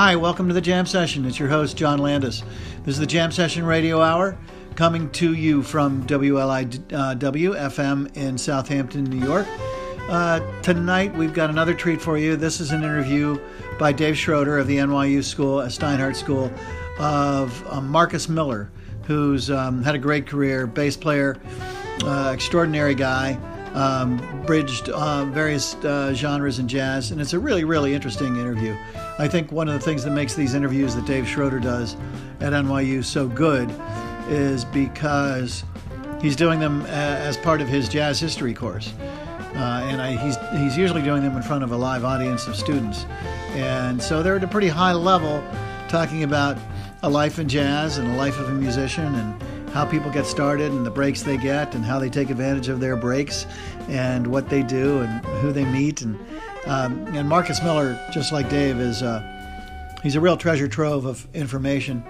Hi, welcome to the Jam Session. It's your host, John Landis. This is the Jam Session Radio Hour coming to you from WLIW FM in Southampton, New York. Uh, tonight, we've got another treat for you. This is an interview by Dave Schroeder of the NYU School, uh, Steinhardt School, of uh, Marcus Miller, who's um, had a great career, bass player, uh, extraordinary guy um, bridged uh, various uh, genres in jazz, and it's a really, really interesting interview. I think one of the things that makes these interviews that Dave Schroeder does at NYU so good is because he's doing them as part of his jazz history course. Uh, and I, he's, he's usually doing them in front of a live audience of students. And so they're at a pretty high level talking about a life in jazz and a life of a musician and how people get started and the breaks they get and how they take advantage of their breaks and what they do and who they meet and um, and Marcus Miller, just like Dave, is uh, he's a real treasure trove of information.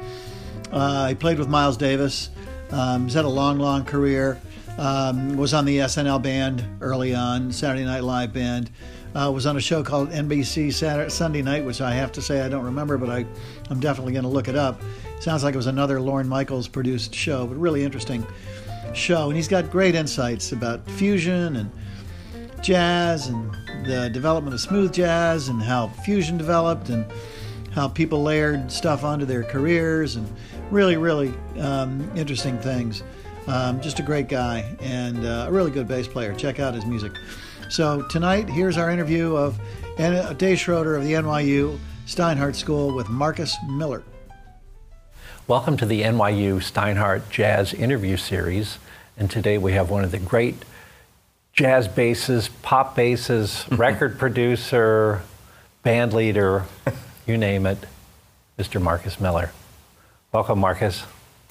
Uh, he played with Miles Davis. Um, he's had a long, long career. Um, was on the SNL band early on, Saturday Night Live band. Uh, was on a show called NBC Saturday, Sunday Night, which I have to say I don't remember, but I, I'm definitely going to look it up. Sounds like it was another Lorne Michaels produced show, but really interesting show. And he's got great insights about fusion and jazz and the development of smooth jazz and how fusion developed and how people layered stuff onto their careers and really, really um, interesting things. Um, just a great guy and uh, a really good bass player. Check out his music. So tonight, here's our interview of Dave Schroeder of the NYU Steinhardt School with Marcus Miller. Welcome to the NYU Steinhardt Jazz Interview Series. And today we have one of the great jazz basses, pop basses, record producer, band leader, you name it, Mr. Marcus Miller. Welcome, Marcus.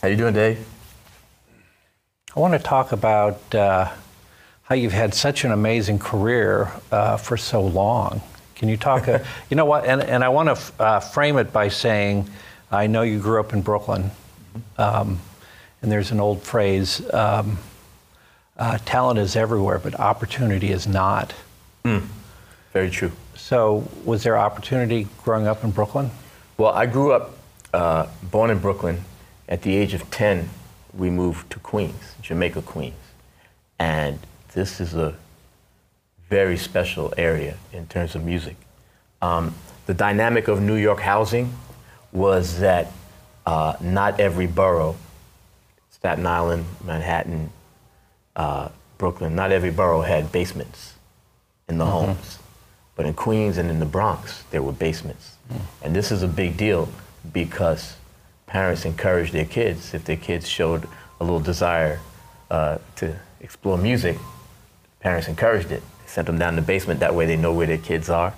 How you doing, Dave? I want to talk about uh, how you've had such an amazing career uh, for so long. Can you talk? Uh, you know what? And, and I want to f- uh, frame it by saying I know you grew up in Brooklyn, um, and there's an old phrase um, uh, talent is everywhere, but opportunity is not. Mm. Very true. So, was there opportunity growing up in Brooklyn? Well, I grew up, uh, born in Brooklyn. At the age of 10, we moved to Queens, Jamaica, Queens. And this is a very special area in terms of music. Um, the dynamic of New York housing was that uh, not every borough, Staten Island, Manhattan, uh, Brooklyn, not every borough had basements in the mm-hmm. homes. But in Queens and in the Bronx, there were basements. Mm. And this is a big deal because parents encouraged their kids, if their kids showed a little desire uh, to explore music, parents encouraged it. They sent them down the basement. That way they know where their kids are.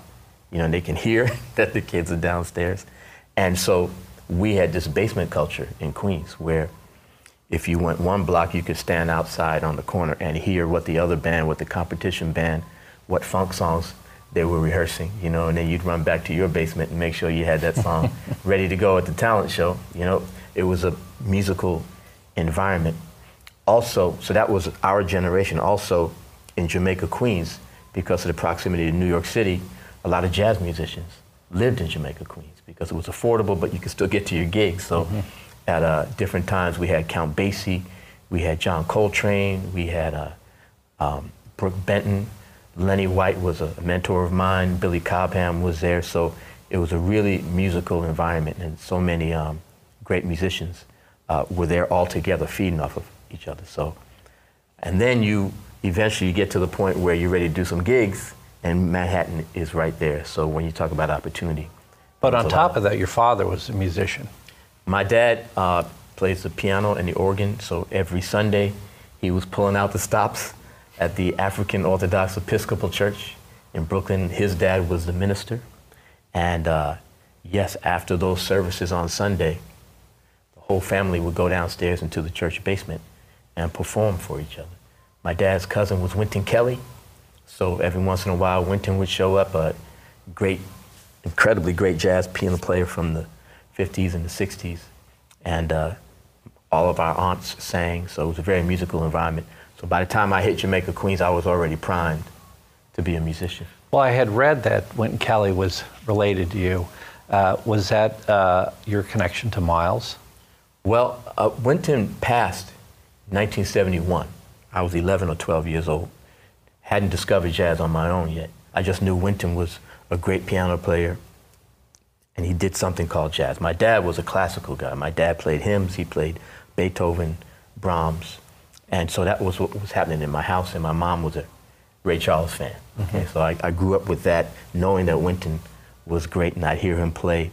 You know, they can hear that the kids are downstairs. And so we had this basement culture in Queens where if you went one block, you could stand outside on the corner and hear what the other band, what the competition band, what funk songs they were rehearsing, you know, and then you'd run back to your basement and make sure you had that song ready to go at the talent show. You know, it was a musical environment. Also, so that was our generation. Also, in Jamaica, Queens, because of the proximity to New York City, a lot of jazz musicians lived in Jamaica, Queens because it was affordable, but you could still get to your gigs. So mm-hmm. At uh, different times, we had Count Basie, we had John Coltrane, we had uh, um, Brook Benton, Lenny White was a mentor of mine, Billy Cobham was there. So it was a really musical environment, and so many um, great musicians uh, were there all together, feeding off of each other. So, and then you eventually you get to the point where you're ready to do some gigs, and Manhattan is right there. So when you talk about opportunity, but on top of that, your father was a musician. My dad uh, plays the piano and the organ, so every Sunday he was pulling out the stops at the African Orthodox Episcopal Church in Brooklyn. His dad was the minister. And uh, yes, after those services on Sunday, the whole family would go downstairs into the church basement and perform for each other. My dad's cousin was Wynton Kelly, so every once in a while, Wynton would show up, a great incredibly great jazz piano player from the 50s and the 60s. And uh, all of our aunts sang, so it was a very musical environment. So by the time I hit Jamaica, Queens, I was already primed to be a musician. Well, I had read that Wynton Kelly was related to you. Uh, was that uh, your connection to Miles? Well, uh, Wynton passed 1971. I was 11 or 12 years old. Hadn't discovered jazz on my own yet. I just knew Wynton was a great piano player, and he did something called jazz. My dad was a classical guy. My dad played hymns. He played Beethoven, Brahms, and so that was what was happening in my house. And my mom was a Ray Charles fan. Okay, so I, I grew up with that, knowing that Wynton was great, and I'd hear him play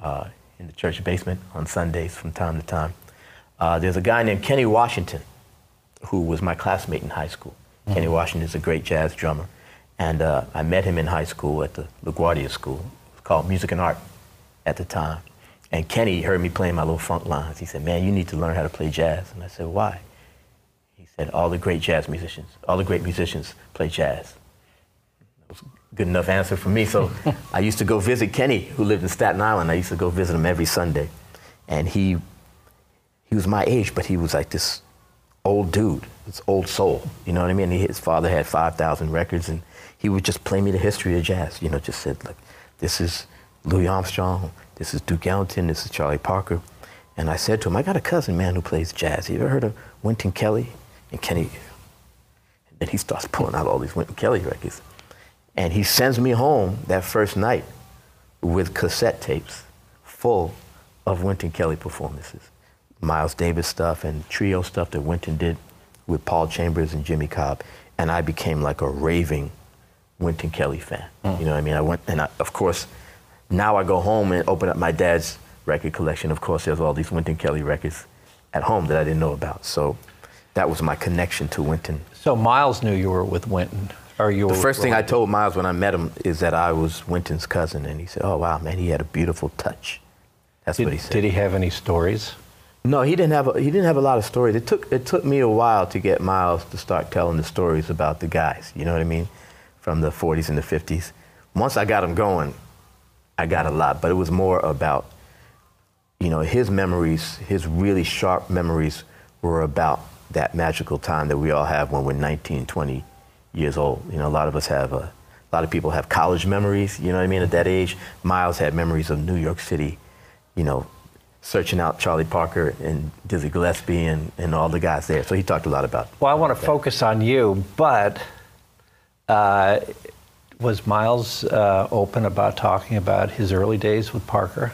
uh, in the church basement on Sundays from time to time. Uh, there's a guy named Kenny Washington who was my classmate in high school. Kenny Washington is a great jazz drummer. And uh, I met him in high school at the LaGuardia School. Called Music and Art at the time. And Kenny heard me playing my little funk lines. He said, Man, you need to learn how to play jazz. And I said, Why? He said, All the great jazz musicians, all the great musicians play jazz. That was a good enough answer for me. So I used to go visit Kenny, who lived in Staten Island. I used to go visit him every Sunday. And he, he was my age, but he was like this old dude, this old soul. You know what I mean? He, his father had 5,000 records, and he would just play me the history of jazz. You know, just said, like, this is Louis Armstrong, this is Duke Ellington, this is Charlie Parker. And I said to him, I got a cousin, man, who plays jazz. You ever heard of Wynton Kelly? And Kenny, and then he starts pulling out all these Wynton Kelly records. And he sends me home that first night with cassette tapes full of Wynton Kelly performances. Miles Davis stuff and trio stuff that Wynton did with Paul Chambers and Jimmy Cobb. And I became like a raving Wynton Kelly fan. Mm. You know what I mean? I went, and I, of course, now I go home and open up my dad's record collection. Of course, there's all these Wynton Kelly records at home that I didn't know about. So that was my connection to Wynton. So Miles knew you were with Wynton. or you The first thing I told Miles when I met him is that I was Wynton's cousin, and he said, "Oh wow, man, he had a beautiful touch." That's Did, what he said. did he have any stories? No, he didn't have a, he didn't have a lot of stories. It took it took me a while to get Miles to start telling the stories about the guys. You know what I mean, from the 40s and the 50s. Once I got him going, I got a lot. But it was more about, you know, his memories, his really sharp memories, were about that magical time that we all have when we're 19, 20 years old. You know, a lot of us have a, a lot of people have college memories. You know what I mean? At that age, Miles had memories of New York City. You know, searching out Charlie Parker and Dizzy Gillespie and, and all the guys there. So he talked a lot about. Well, I want to focus on you, but uh, was Miles uh, open about talking about his early days with Parker?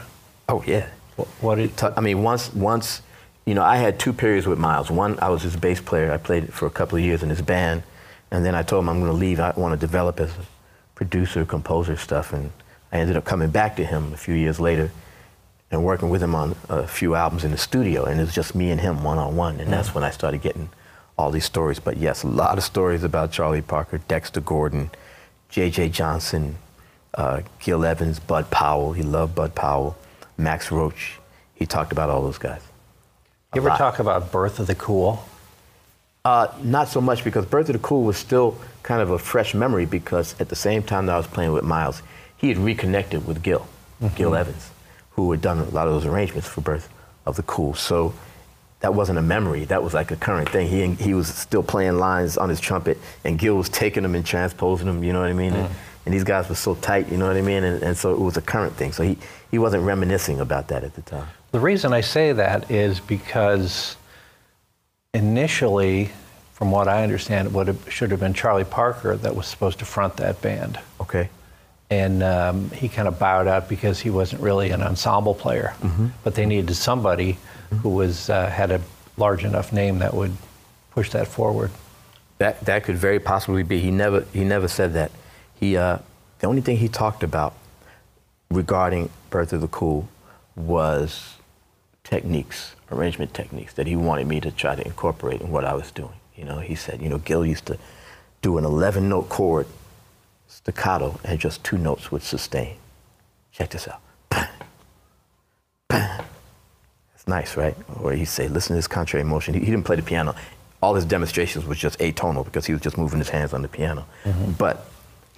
Oh yeah. Wh- What did, I mean, once once, you know, I had two periods with Miles. One, I was his bass player. I played for a couple of years in his band, and then I told him I'm going to leave. I want to develop as a producer, composer stuff, and I ended up coming back to him a few years later and working with him on a few albums in the studio, and it was just me and him one on one, and that's when I started getting all these stories. But yes, a lot of stories about Charlie Parker, Dexter Gordon, J.J. Johnson, uh, Gil Evans, Bud Powell. He loved Bud Powell, Max Roach. He talked about all those guys. you ever lot. talk about Birth of the Cool? Uh, not so much because Birth of the Cool was still kind of a fresh memory because at the same time that I was playing with Miles, he had reconnected with Gil, Gil Evans, who had done a lot of those arrangements for Birth of the Cool. So that wasn't a memory. That was like a current thing. He, he was still playing lines on his trumpet, and Gil was taking them and transposing them, you know what I mean? And, and these guys were so tight, you know what I mean? And, and so it was a current thing. So he, he wasn't reminiscing about that at the time. The reason I say that is because initially, from what I understand, it would have, should have been Charlie Parker that was supposed to front that band. Okay. and um, he kind of bowed out because he wasn't really an ensemble player. But they needed somebody who was uh, had a large enough name that would push that forward. That that could very possibly be. He never he never said that. He uh, the only thing he talked about regarding Birth of the Cool was techniques, arrangement techniques that he wanted me to try to incorporate in what I was doing. You know, he said, you know, Gil used to do an 11 note chord staccato and just two notes would sustain. Check this out. Nice, right? Or he'd say, listen to this contrary motion. He, he didn't play the piano. All his demonstrations was just atonal because he was just moving his hands on the piano. But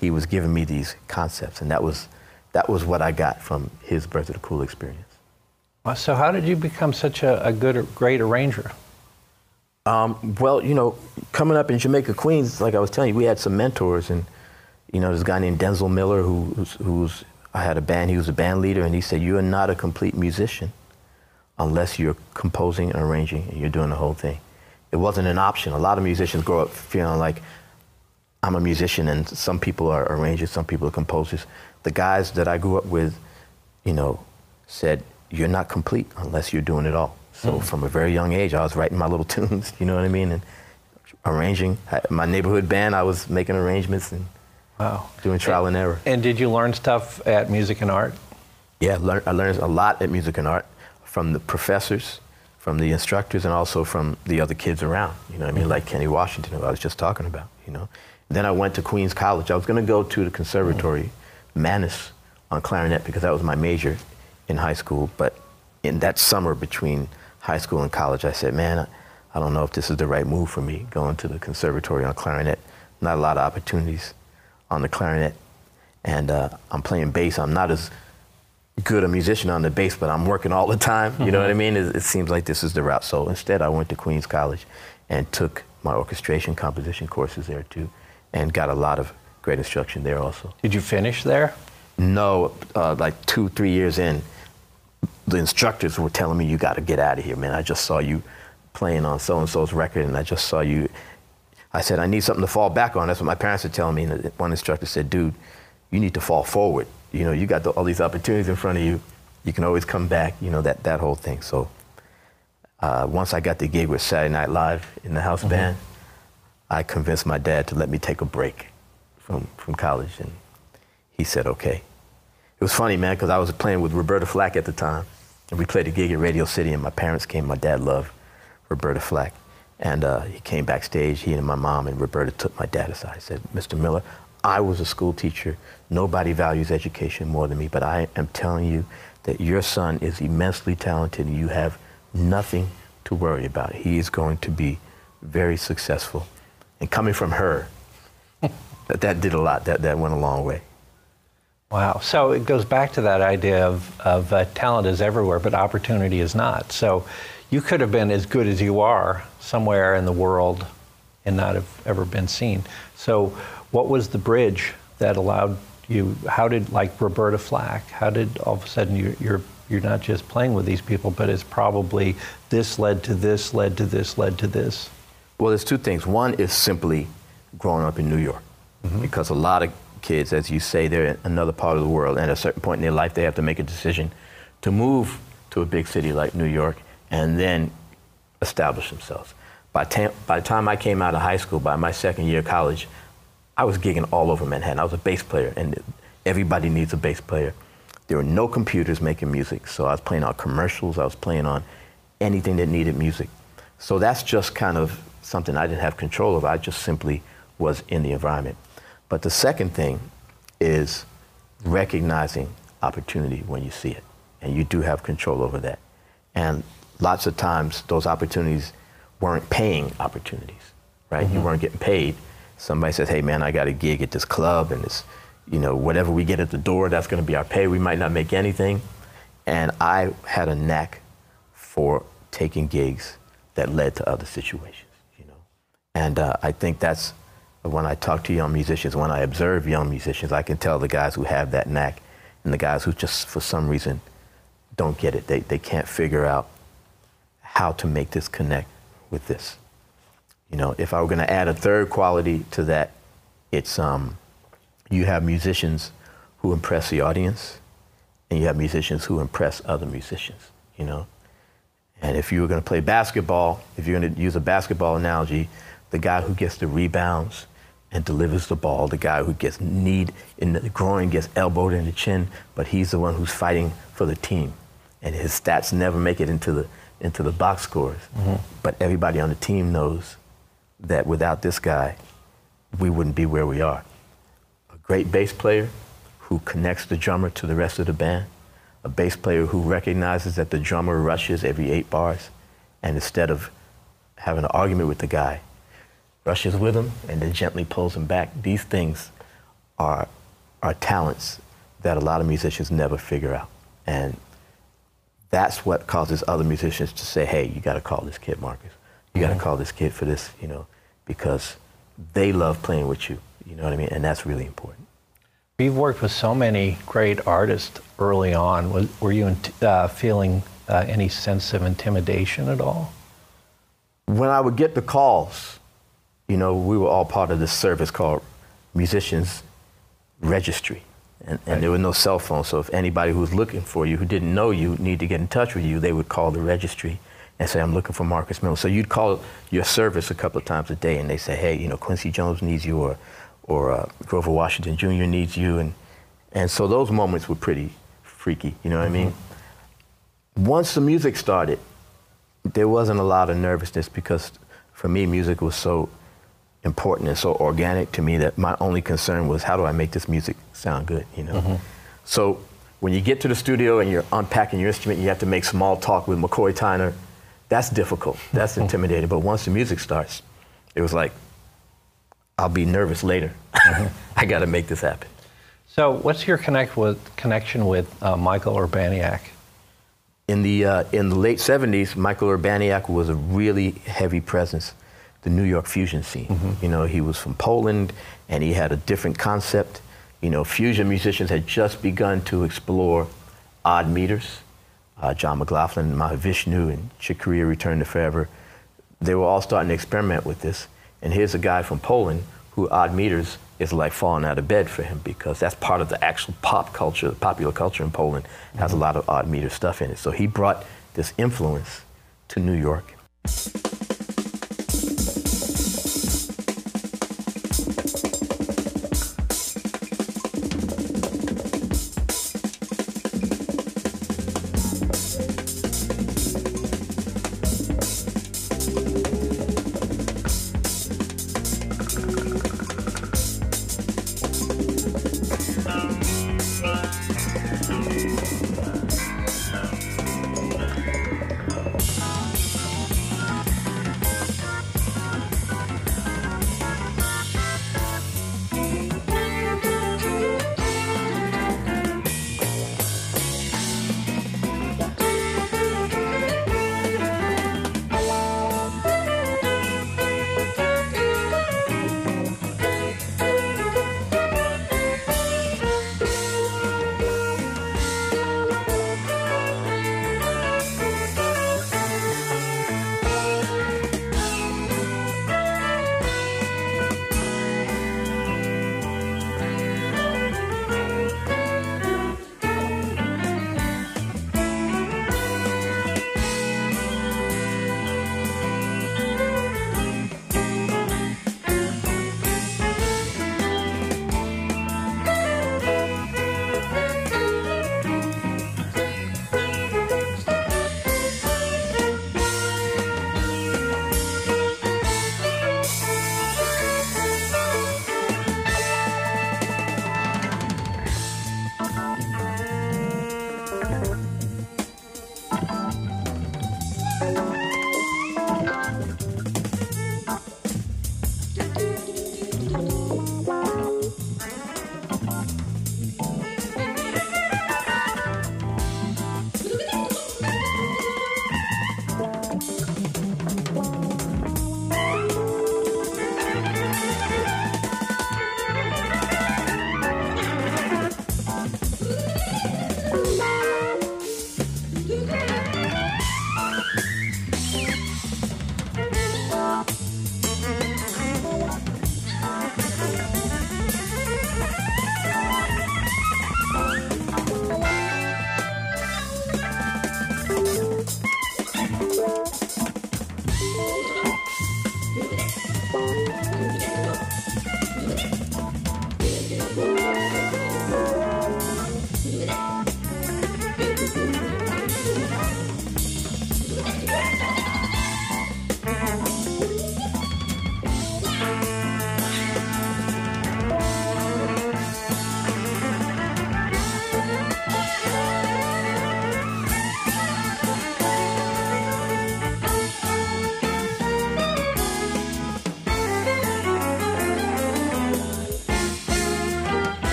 he was giving me these concepts, and that was, that was what I got from his Birth of the Cool experience. Uh, So how did you become such a, a good, great arranger? Um, well, you know, coming up in Jamaica, Queens, like I was telling you, we had some mentors, and you know, this guy named Denzil Miller, who, who's, who's I had a band. He was a band leader, and he said, "You are not a complete musician unless you're composing and arranging and you're doing the whole thing." It wasn't an option. A lot of musicians grow up feeling like I'm a musician, and some people are arrangers, some people are composers. The guys that I grew up with, you know, said, "You're not complete unless you're doing it all." So mm. from a very young age, I was writing my little tunes. You know what I mean? And arranging. My neighborhood band, I was making arrangements and wow. doing trial and, and error. And did you learn stuff at Music and Art? Yeah, I learned a lot at Music and Art from the professors, from the instructors, and also from the other kids around. You know what I mean? Mm-hmm. Like Kenny Washington, who I was just talking about, you know. Then I went to Queens College. I was going to go to the conservatory, mm-hmm. Mannes, on clarinet because that was my major in high school. But in that summer between high school and college, I said, man, I don't know if this is the right move for me, going to the conservatory on clarinet. Not a lot of opportunities on the clarinet. And uh, I'm playing bass. I'm not as good a musician on the bass, but I'm working all the time. You mm-hmm. know what I mm-hmm. mean? It, it, seems like this is the route. So instead, I went to Queens College and took my orchestration composition courses there too, and got a lot of great instruction there also. Did you finish there? No, uh, like two, three years in, the instructors were telling me, "You got to get out of here, man. I just saw you playing on so and so's record, and I just saw you. I said, I need something to fall back on. That's what my parents were telling me. And one instructor said, dude, you need to fall forward. You know, you got the, all these opportunities in front of you. You can always come back, you know, that, that whole thing. So uh, once I got the gig with Saturday Night Live in the house mm-hmm. band, I convinced my dad to let me take a break from, from college. And he said, okay. It was funny, man, because I was playing with Roberta Flack at the time. And we played a gig at Radio City, and my parents came. My dad loved Roberta Flack. And uh, he came backstage, he and my mom, and Roberta took my dad aside. And said, Mr. Miller, I was a school teacher. Nobody values education more than me, but I am telling you that your son is immensely talented and you have nothing to worry about. He is going to be very successful. And coming from her, that, that did a lot. That, that went a long way. Wow. So it goes back to that idea of, of uh, talent is everywhere, but opportunity is not. So you could have been as good as you are somewhere in the world and not have ever been seen. So, what was the bridge that allowed you? How did, like Roberta Flack, how did all of a sudden you, you're you're not just playing with these people, but it's probably this led to this, led to this, led to this? Well, there's two things. One is simply growing up in New York, mm-hmm. because a lot of kids, as you say, they're in another part of the world, and at a certain point in their life, they have to make a decision to move to a big city like New York and then establish themselves. By, tam- by the time I came out of high school, by my second year of college, I was gigging all over Manhattan. I was a bass player, and everybody needs a bass player. There were no computers making music, so I was playing on commercials, I was playing on anything that needed music. So that's just kind of something I didn't have control of. I just simply was in the environment. But the second thing is recognizing opportunity when you see it, and you do have control over that. And lots of times those opportunities weren't paying opportunities, right? Mm-hmm. You weren't getting paid. Somebody says, hey man, I got a gig at this club and it's, you know, whatever we get at the door, that's to be our pay. We might not make anything. And I had a knack for taking gigs that led to other situations, you know. And uh, I think that's when I talk to young musicians, when I observe young musicians, I can tell the guys who have that knack and the guys who just for some reason don't get it. They, they can't figure out how to make this connect with this. You know, if I were going to add a third quality to that, it's um, you have musicians who impress the audience, and you have musicians who impress other musicians. You know, and if you were going to play basketball, if you're going to use a basketball analogy, the guy who gets the rebounds and delivers the ball, the guy who gets kneed in the groin, gets elbowed in the chin, but he's the one who's fighting for the team, and his stats never make it into the into the box scores. Mm-hmm. But everybody on the team knows that without this guy, we wouldn't be where we are. A great bass player who connects the drummer to the rest of the band, a bass player who recognizes that the drummer rushes every eight bars, and instead of having an argument with the guy, rushes with him and then gently pulls him back. These things are, are talents that a lot of musicians never figure out. And that's what causes other musicians to say, hey, you got to call this kid Marcus. You got to call this kid for this, you know, because they love playing with you. You know what I mean? And that's really important. You've worked with so many great artists early on. Was, were you uh, feeling uh, any sense of intimidation at all? When I would get the calls, you know, we were all part of this service called Musicians Registry. And, and right. there were no cell phones, so if anybody who was looking for you who didn't know you needed to get in touch with you, they would call the registry and say, I'm looking for Marcus Miller. So you'd call your service a couple of times a day and they say, hey, you know, Quincy Jones needs you or, or uh, Grover Washington Jr. needs you. And, and so those moments were pretty freaky, you know what mm-hmm. I mean? Once the music started, there wasn't a lot of nervousness because for me, music was so important and so organic to me that my only concern was how do I make this music sound good, you know? Mm-hmm. So when you get to the studio and you're unpacking your instrument, you have to make small talk with McCoy Tyner. That's difficult. That's intimidating. But once the music starts, it was like, I'll be nervous later. Mm-hmm. I got to make this happen. So, what's your connect with, connection with uh, Michael Urbaniak? In the, uh, in the late 70s, Michael Urbaniak was a really heavy presence the New York fusion scene. Mm-hmm. You know, he was from Poland and he had a different concept. You know, fusion musicians had just begun to explore odd meters. Uh, John McLaughlin, Mahavishnu, and Chick Return to Forever. They were all starting to experiment with this. And here's a guy from Poland who odd meters is like falling out of bed for him because that's part of the actual pop culture, popular culture in Poland has mm-hmm. a lot of odd meter stuff in it. So he brought this influence to New York.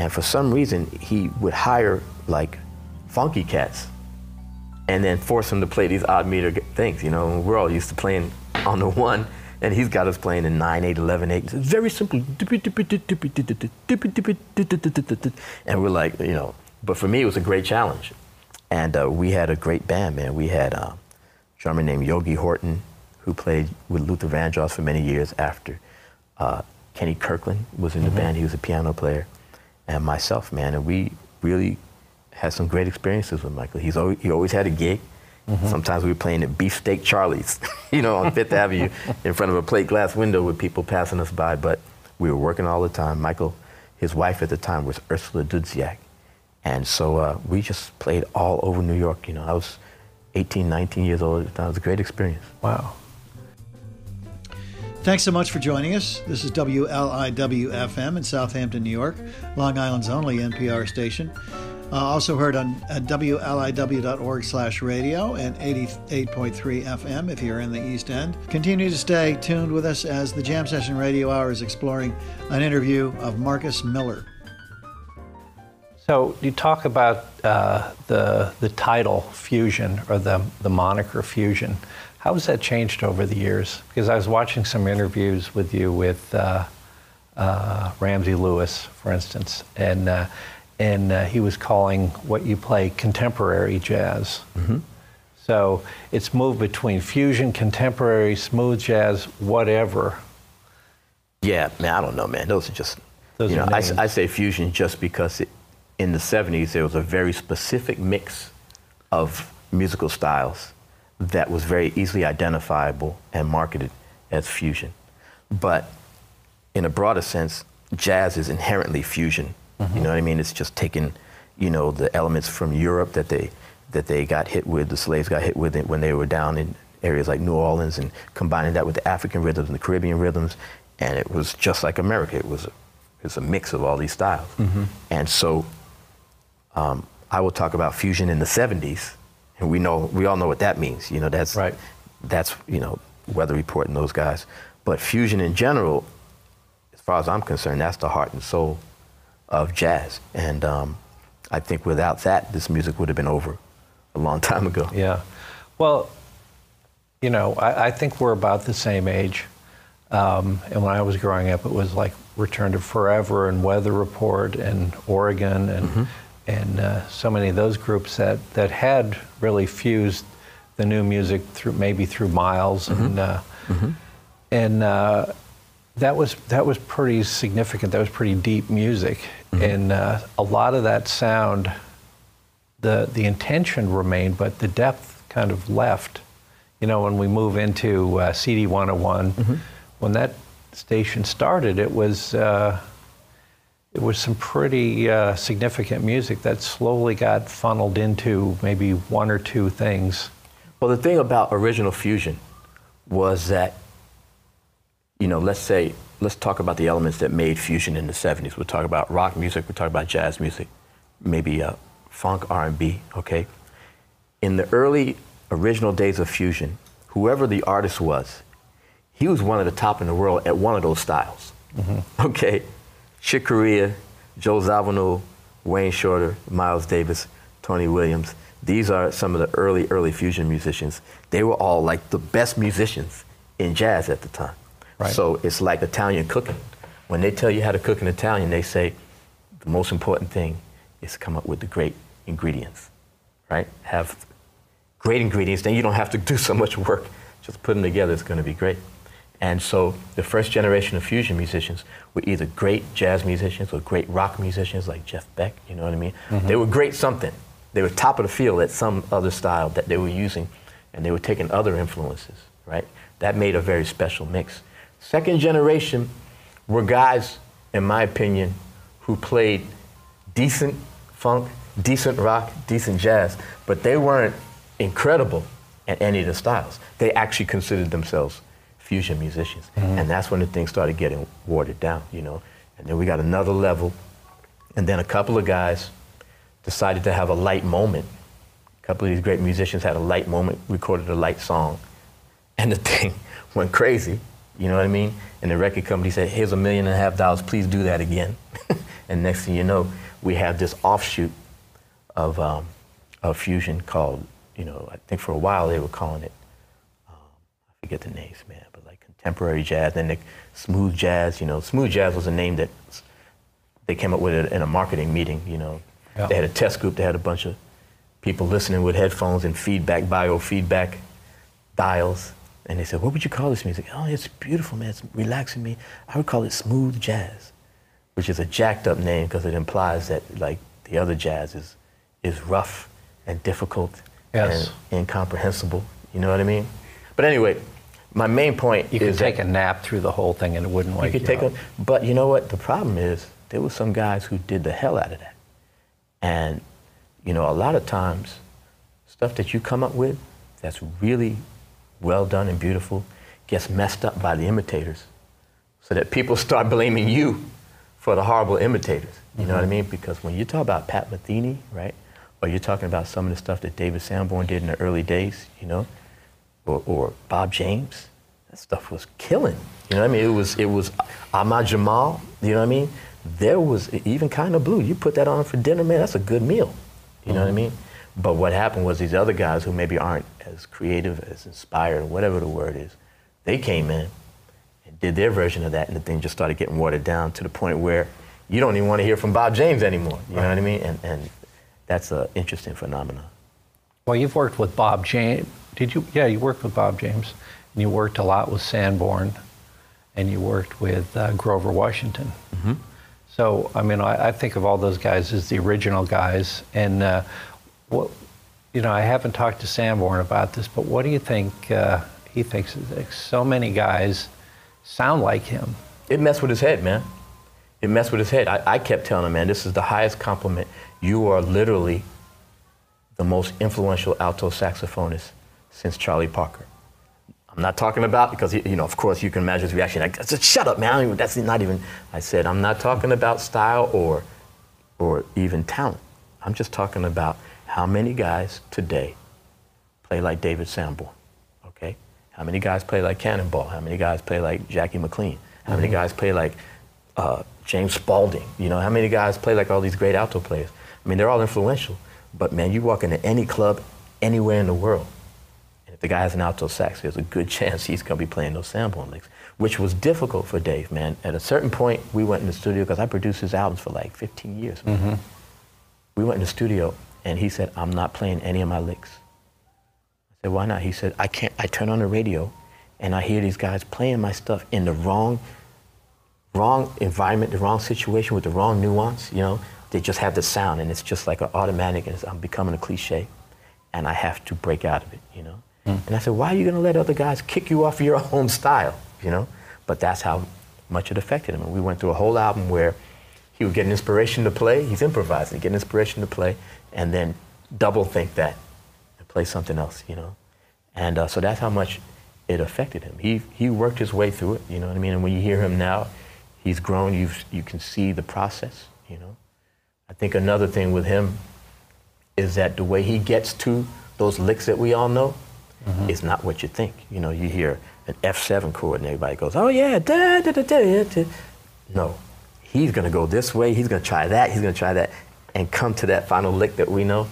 And for some reason, he would hire like funky cats and then force them to play these odd meter things. You know, we're all used to playing on the one, and he's got us playing in 9, 8, 11, 8. It's very simple. And we're like, you know, but for me, it was a great challenge. And uh, we had a great band, man. We had uh, a drummer named Yogi Horton, who played with Luther Vandross for many years after. Uh, Kenny Kirkland was in the mm-hmm. band. He was a piano player. And myself, man. And we really had some great experiences with Michael. He's always, he always had a gig. Mm-hmm. Sometimes we were playing at Beefsteak Charlie's, you know, on Fifth Avenue in front of a plate glass window with people passing us by. But we were working all the time. Michael, his wife at the time was Ursula Dudziak. And so uh, we just played all over New York. You know, I was 18, 19 years old at the time. It was a great experience. Wow. Thanks so much for joining us. This is WLIW-FM in Southampton, New York, Long Island's only NPR station. Uh, also heard on WLIW.org slash radio and 88.3 FM if you're in the East End. Continue to stay tuned with us as the Jam Session Radio Hour is exploring an interview of Marcus Miller. So you talk about uh, the the title fusion or the the moniker fusion. How has that changed over the years? Because I was watching some interviews with you with uh, uh, Ramsey Lewis, for instance, and uh, and uh, he was calling what you play contemporary jazz. Mm-hmm. So it's moved between fusion, contemporary, smooth jazz, whatever. Yeah, man, I don't know, man. Those are just Those you know, I, I say fusion just because it, in the 70s, there was a very specific mix of musical styles that was very easily identifiable and marketed as fusion. But in a broader sense, jazz is inherently fusion. Mm-hmm. You know what I mean? It's just taking, you know, the elements from Europe that they that they got hit with, the slaves got hit with it when they were down in areas like New Orleans, and combining that with the African rhythms and the Caribbean rhythms, and it was just like America. It was a, it was a mix of all these styles, mm-hmm. and so um, I will talk about fusion in the 70s, and we know we all know what that means. You know, that's right. That's you know Weather Report and those guys. But fusion in general, as far as I'm concerned, that's the heart and soul of jazz. And um, I think without that, this music would have been over a long time ago. Yeah. Well, you know, I, I think we're about the same age. Um, and when I was growing up, it was like Return to Forever and Weather Report and Oregon and mm-hmm and uh, so many of those groups that, that had really fused the new music through maybe through Miles mm-hmm. and uh, mm-hmm. and uh, that was that was pretty significant. That was pretty deep music, mm-hmm. and uh, a lot of that sound, the the intention remained, but the depth kind of left. You know, when we move into uh, CD 101, mm-hmm. when that station started, it was uh, it was some pretty uh, significant music that slowly got funneled into maybe one or two things. Well, the thing about original fusion was that, you know, let's say, let's talk about the elements that made fusion in the 70s. We'll talk about rock music, we'll talk about jazz music, maybe uh, funk, R&B, okay? In the early original days of fusion, whoever the artist was, he was one of the top in the world at one of those styles, mm-hmm. okay? Chick Corea, Joe Zawinul, Wayne Shorter, Miles Davis, Tony Williams. These are some of the early, early fusion musicians. They were all like the best musicians in jazz at the time. Right. So it's like Italian cooking. When they tell you how to cook in Italian, they say the most important thing is to come up with the great ingredients, right? Have great ingredients, then you don't have to do so much work. Just put them together, it's going to be great. And so the first generation of fusion musicians were either great jazz musicians or great rock musicians like Jeff Beck, you know what I mean? Mm-hmm. They were great something. They were top of the field at some other style that they were using, and they were taking other influences, right? That made a very special mix. Second generation were guys, in my opinion, who played decent funk, decent rock, decent jazz, but they weren't incredible at any of the styles. They actually considered themselves fusion musicians. Mm-hmm. And that's when the thing started getting watered down, you know. And then we got another level. And then a couple of guys decided to have a light moment. A couple of these great musicians had a light moment, recorded a light song. And the thing went crazy, you know what I mean? And the record company said, here's a million and a half dollars, please do that again. And next thing you know, we have this offshoot of, um, of fusion called, you know, I think for a while they were calling it, forget the names, man, but like contemporary jazz, then the smooth jazz, you know. Smooth jazz was a name that they came up with it in a marketing meeting, you know. Yeah. They had a test group, they had a bunch of people listening with headphones and feedback, biofeedback dials. And they said, what would you call this music? Oh, it's beautiful, man. It's relaxing me. I would call it smooth jazz, which is a jacked up name because it implies that like the other jazz is, is rough and difficult Yes. and incomprehensible. You know what I mean? But anyway, my main point You could take a nap through the whole thing and it wouldn't wake you could you take up. a, but you know what? The problem is there were some guys who did the hell out of that. And, you know, a lot of times, stuff that you come up with that's really well done and beautiful gets messed up by the imitators. So that people start blaming you for the horrible imitators. You know what I mm-hmm. mean? Because when you talk about Pat Metheny, right? Or you're talking about some of the stuff that David Sanborn did in the early days, you know, or, or Bob James, that stuff was killing. You know what I mean? It was it was Ahmad Jamal. You know what I mean? There was even kind of blue. You put that on for dinner, man. That's a good meal. You know what I mean? But what happened was these other guys who maybe aren't as creative, as inspired, whatever the word is, they came in and did their version of that, and the thing just started getting watered down to the point where you don't even want to hear from Bob James anymore. You know what I mean? And and that's an interesting phenomenon. Well, you've worked with Bob James. Did you? Yeah, you worked with Bob James, and you worked a lot with Sanborn, and you worked with uh, Grover Washington. Mm-hmm. So, I mean, I, I think of all those guys as the original guys. And uh, what, you know, I haven't talked to Sanborn about this, but what do you think? Uh, he thinks so many guys sound like him. It messed with his head, man. It messed with his head. I, I kept telling him, man, this is the highest compliment. You are literally the most influential alto saxophonist since Charlie Parker. I'm not talking about because you know, of course, you can imagine his reaction. Like, shut up, man. That's not even. I said, I'm not talking about style or, or even talent. I'm just talking about how many guys today play like David Sanborn. Okay, how many guys play like Cannonball? How many guys play like Jackie McLean? How many guys play like uh, James Spaulding? You know, how many guys play like all these great alto players? I mean, they're all influential. But man, you walk into any club anywhere in the world, and if the guy has an alto sax, there's a good chance he's going to be playing those Sanborn licks, which was difficult for Dave, man. At a certain point, we went in the studio because I produced his albums for like 15 years. man. We went in the studio, and he said, "I'm not playing any of my licks." I said, "Why not?" He said, "I can't. I turn on the radio, and I hear these guys playing my stuff in the wrong, wrong environment, the wrong situation with the wrong nuance. You know, they just have the sound, and it's just like an automatic. And it's, I'm becoming a cliche, and I have to break out of it. You know." And I said, "Why are you going to let other guys kick you off your own style? You know?" But that's how much it affected him. And we went through a whole album where he would get an inspiration to play. He's improvising. He'd get an inspiration to play, and then double think that and play something else, you know. And uh, so that's how much it affected him. He he worked his way through it, you know what I mean. And when you hear him now, he's grown. You you can see the process, you know. I think another thing with him is that the way he gets to those licks that we all know is not what you think. You know, you hear an F7 chord and everybody goes, "Oh yeah, da da da da." da. No, he's going to go this way. He's going to try that. He's going to try that, and come to that final lick that we know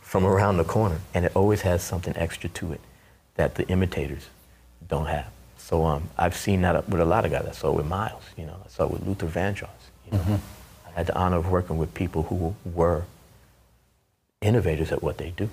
from around the corner. And it always has something extra to it that the imitators don't have. So um, I've seen that with a lot of guys. I saw it with Miles. You know, I saw it with Luther Vandross. You know, I had the honor of working with people who were innovators at what they do.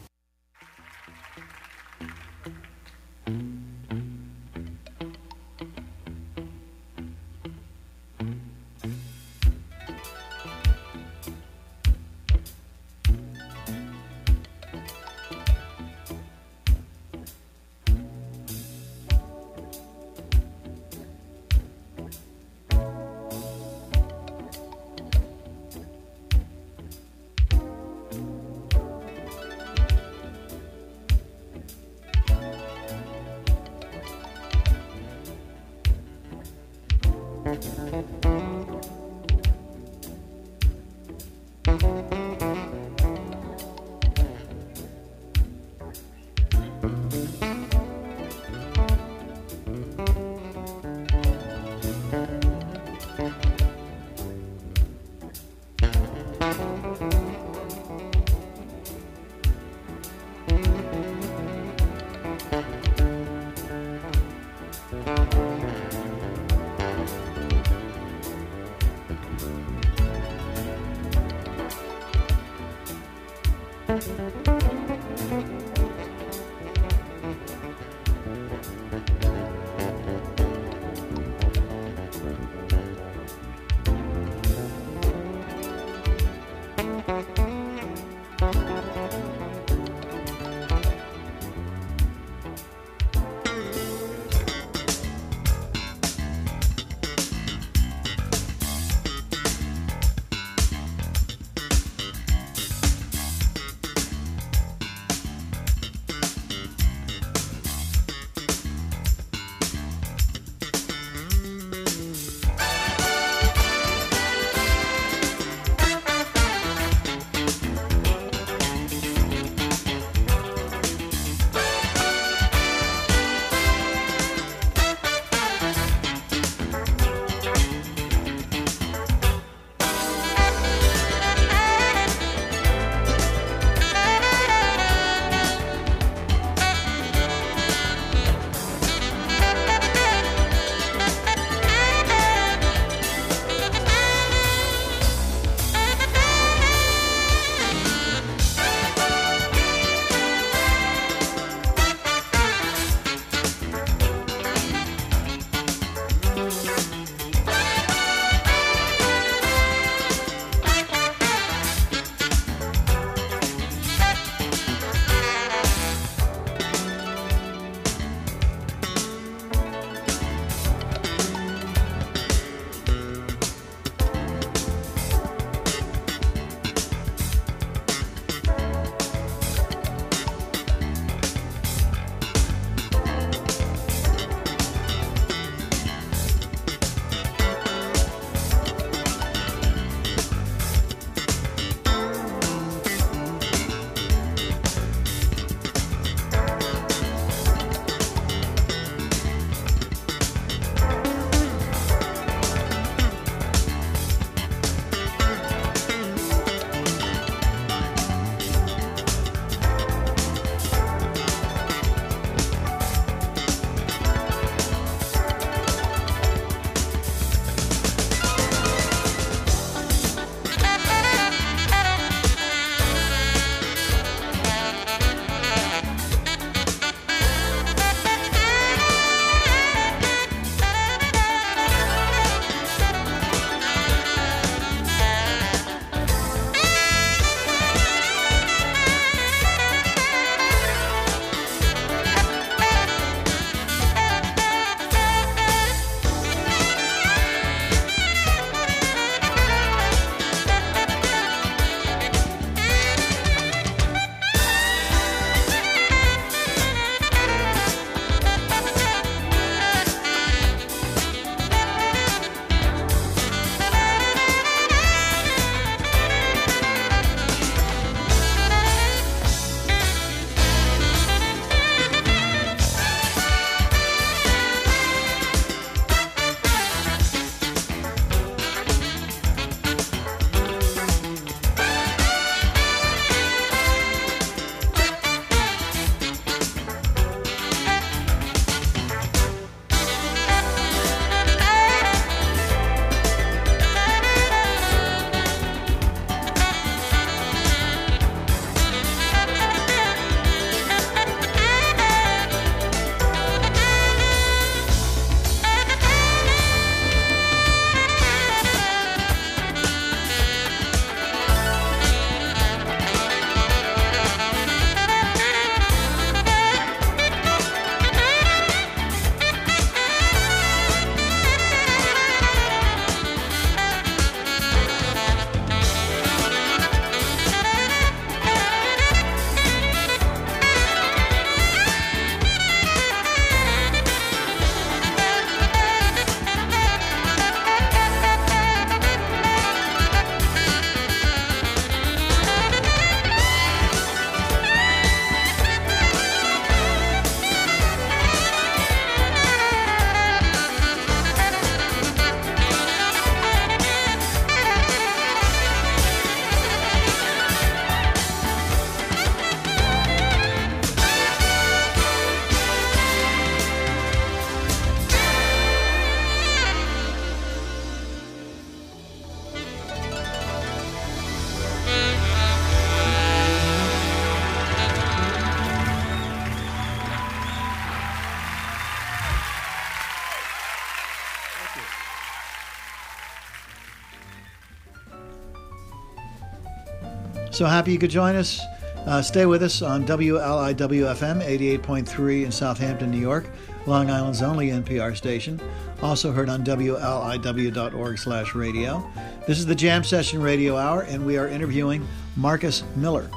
So happy you could join us. Uh, stay with us on WLIWFM 88.3 in Southampton, New York, Long Island's only NPR station. Also heard on WLIW.org slash radio. This is the Jam Session Radio Hour, and we are interviewing Marcus Miller.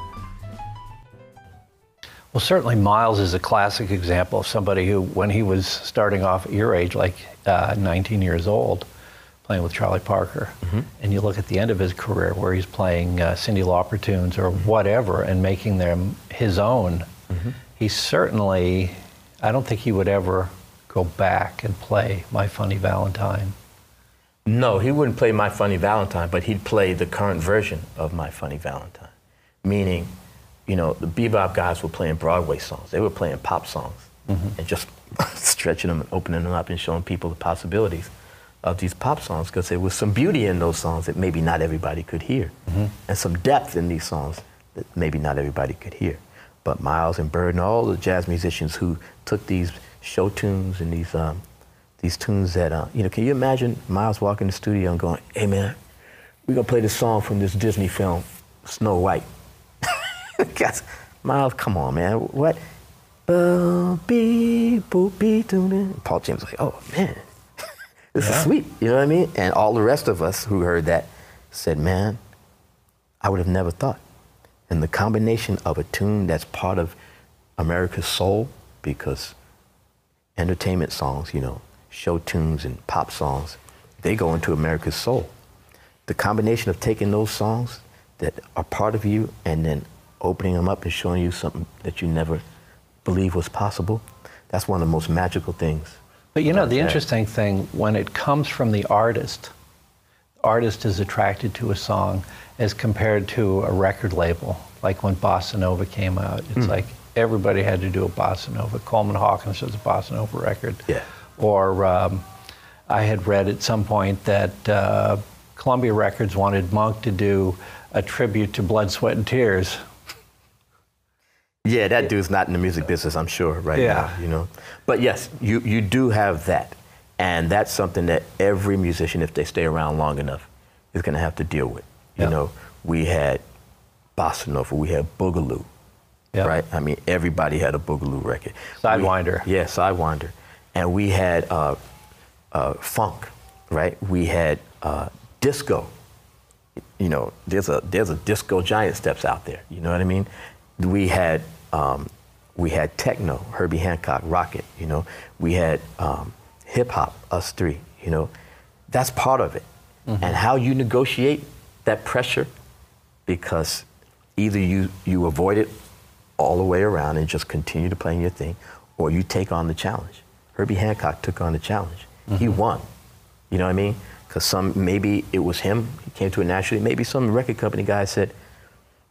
Well, certainly Miles is a classic example of somebody who, when he was starting off at your age, like uh, 19 years old, playing with Charlie Parker, mm-hmm. and you look at the end of his career where he's playing uh, Cyndi Lauper tunes or mm-hmm. whatever and making them his own, mm-hmm. he certainly, I don't think he would ever go back and play My Funny Valentine. No, he wouldn't play My Funny Valentine, but he'd play the current version of My Funny Valentine. Meaning, you know, the bebop guys were playing Broadway songs. They were playing pop songs mm-hmm. and just stretching them and opening them up and showing people the possibilities of these pop songs because there was some beauty in those songs that maybe not everybody could hear, mm-hmm. and some depth in these songs that maybe not everybody could hear. But Miles and Bird and all the jazz musicians who took these show tunes and these um, these tunes that uh, you know, can you imagine Miles walking in the studio and going, "Hey man, we're gonna play this song from this Disney film, Snow White." Guys, Miles, come on, man, what? Paul James like, oh man, this yeah. is sweet. You know what I mean? And all the rest of us who heard that said, man, I would have never thought. And the combination of a tune that's part of America's soul, because entertainment songs, you know, show tunes and pop songs, they go into America's soul. The combination of taking those songs that are part of you and then opening them up and showing you something that you never believed was possible, that's one of the most magical things but you know, the interesting thing, when it comes from the artist, artist is attracted to a song as compared to a record label. Like when Bossa Nova came out, it's mm. like everybody had to do a Bossa Nova. Coleman Hawkins does a Bossa Nova record. Yeah. Or um, I had read at some point that uh, Columbia Records wanted Monk to do a tribute to Blood, Sweat, and Tears. Yeah, that dude's not in the music business, I'm sure, right yeah. now, you know. But yes, you, you do have that. And that's something that every musician, if they stay around long enough, is going to have to deal with. You know, we had Bossa Nova, we had Boogaloo, right? I mean, everybody had a Boogaloo record. Sidewinder. We, yeah, Sidewinder. And we had uh, uh, funk, right? We had uh, disco. You know, there's a, there's a disco giant steps out there, you know what I mean? We had um, we had techno, Herbie Hancock, Rockit, you know. We had um, hip hop, Us3, you know. That's part of it. Mm-hmm. And how you negotiate that pressure, because either you, you avoid it all the way around and just continue to play your thing, or you take on the challenge. Herbie Hancock took on the challenge. Mm-hmm. He won. You know what I mean? Because some maybe it was him. He came to it naturally. Maybe some record company guy said,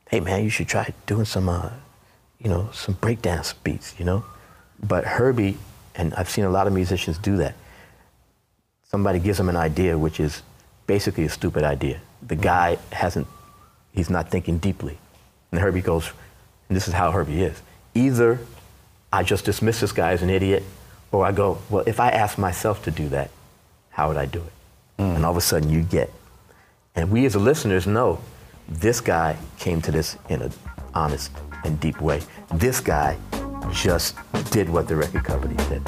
"Hey man, you should try doing some uh, you know, some breakdance beats, you know? But Herbie, and I've seen a lot of musicians do that. Somebody gives them an idea which is basically a stupid idea. The guy hasn't, he's not thinking deeply. And Herbie goes, and this is how Herbie is. Either I just dismiss this guy as an idiot, or I go, well, if I ask myself to do that, how would I do it? Mm. And all of a sudden you get. And we as the listeners know this guy came to this in an honest and deep way. This guy just did what the record company did.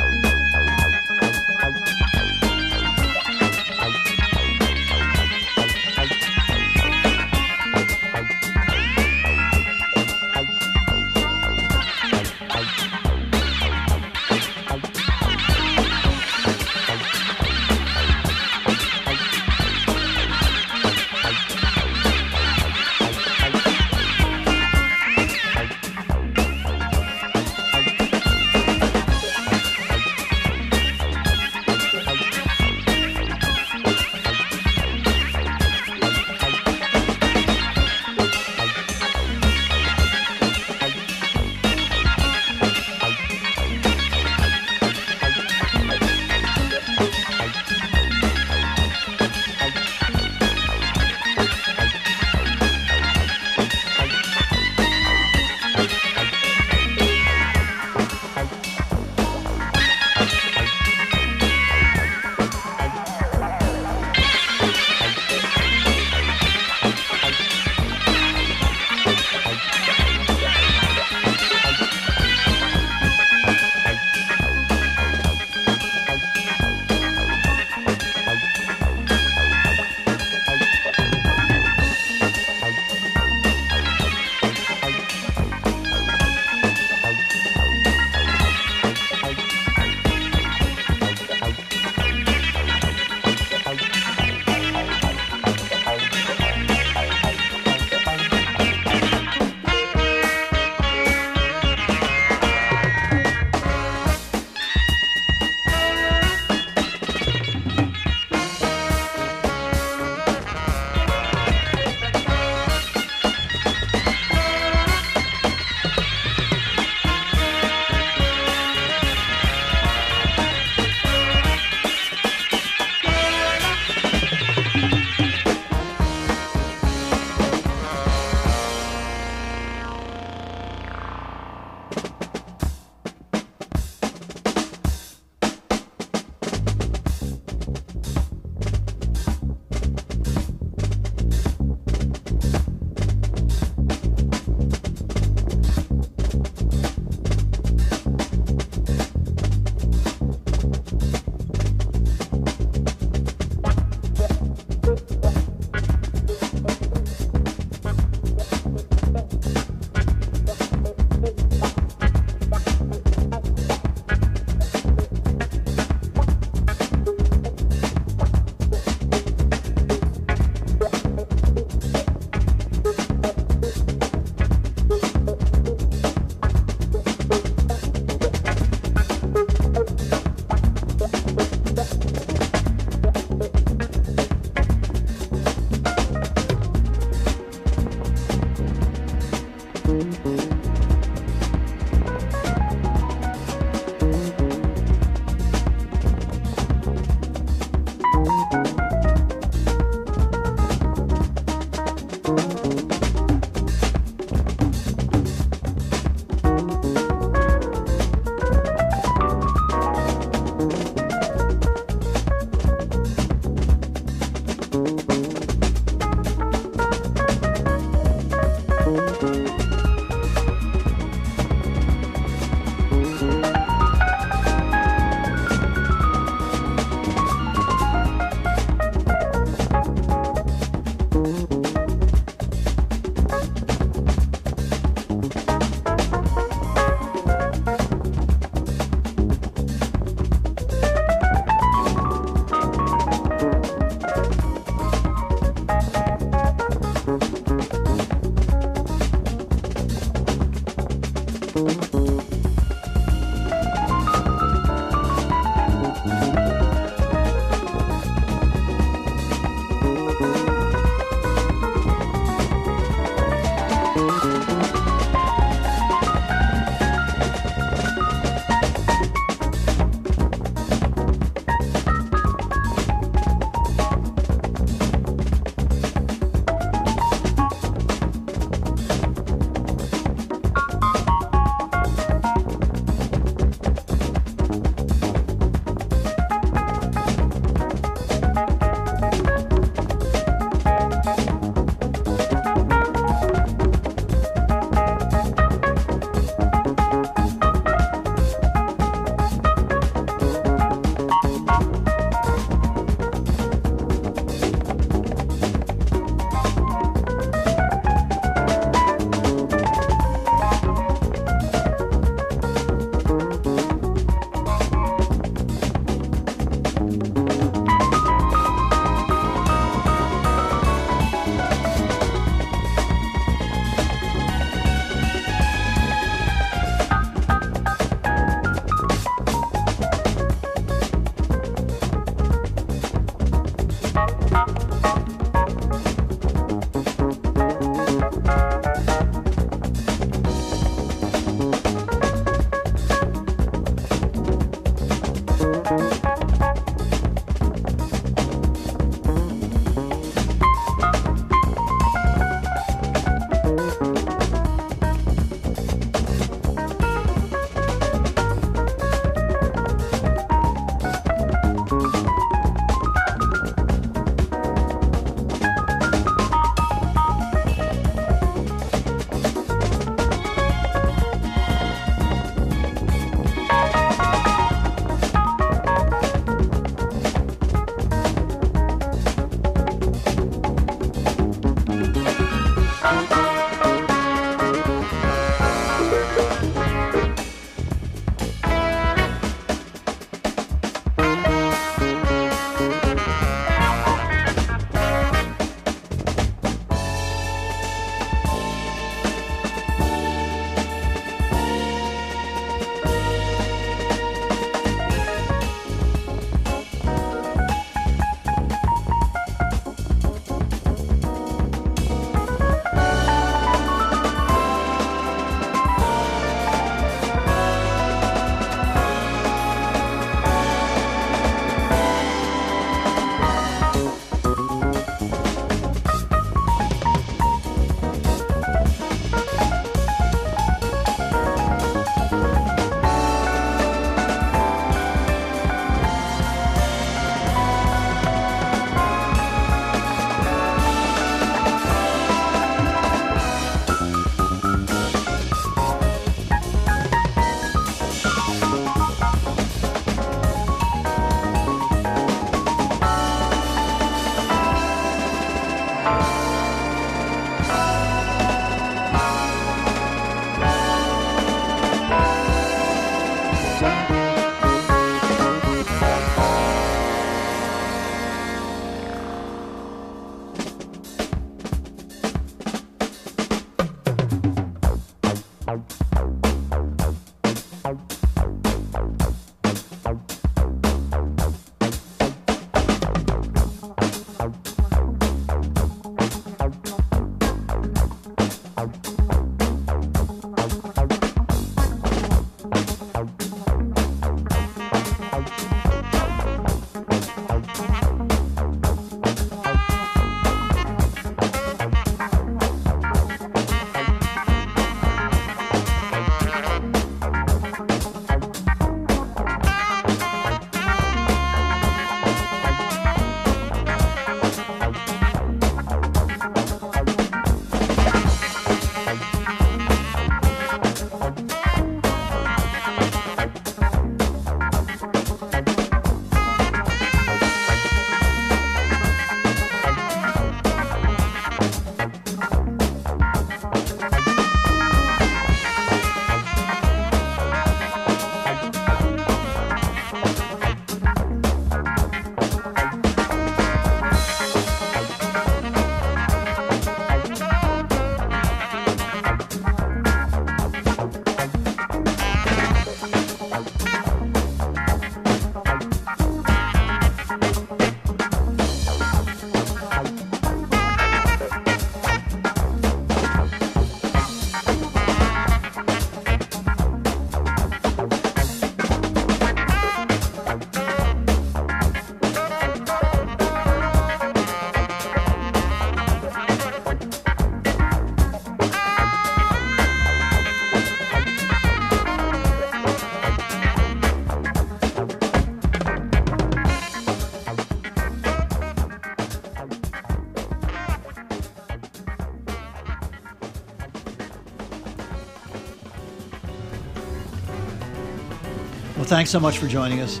Thanks so much for joining us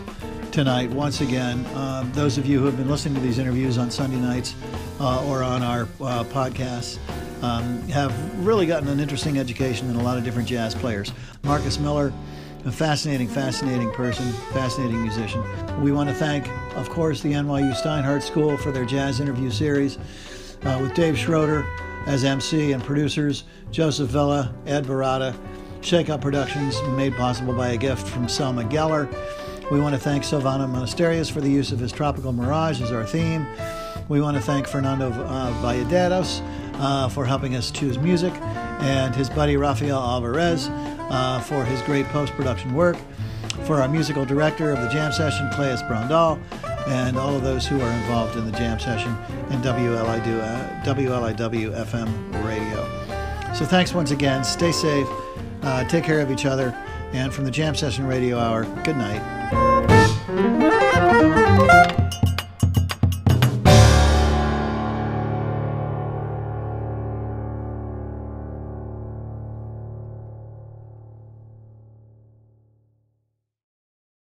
tonight once again. Um, those of you who have been listening to these interviews on Sunday nights uh, or on our uh, podcasts um, have really gotten an interesting education in a lot of different jazz players. Marcus Miller, a fascinating, fascinating person, fascinating musician. We want to thank, of course, the NYU Steinhardt School for their jazz interview series uh, with Dave Schroeder as MC and producers, Joseph Villa, Ed Barata, Shakeout Productions, made possible by a gift from Selma Geller. We want to thank Silvano Monasterios for the use of his Tropical Mirage as our theme. We want to thank Fernando uh, uh, for helping us choose music, and his buddy Rafael Alvarez uh, for his great post production work, for our musical director of the jam session, Claes Brondal, and all of those who are involved in the jam session and WLIW, uh, WLIW FM radio. So thanks once again. Stay safe. Uh, take care of each other. And from the Jam Session Radio Hour, good night.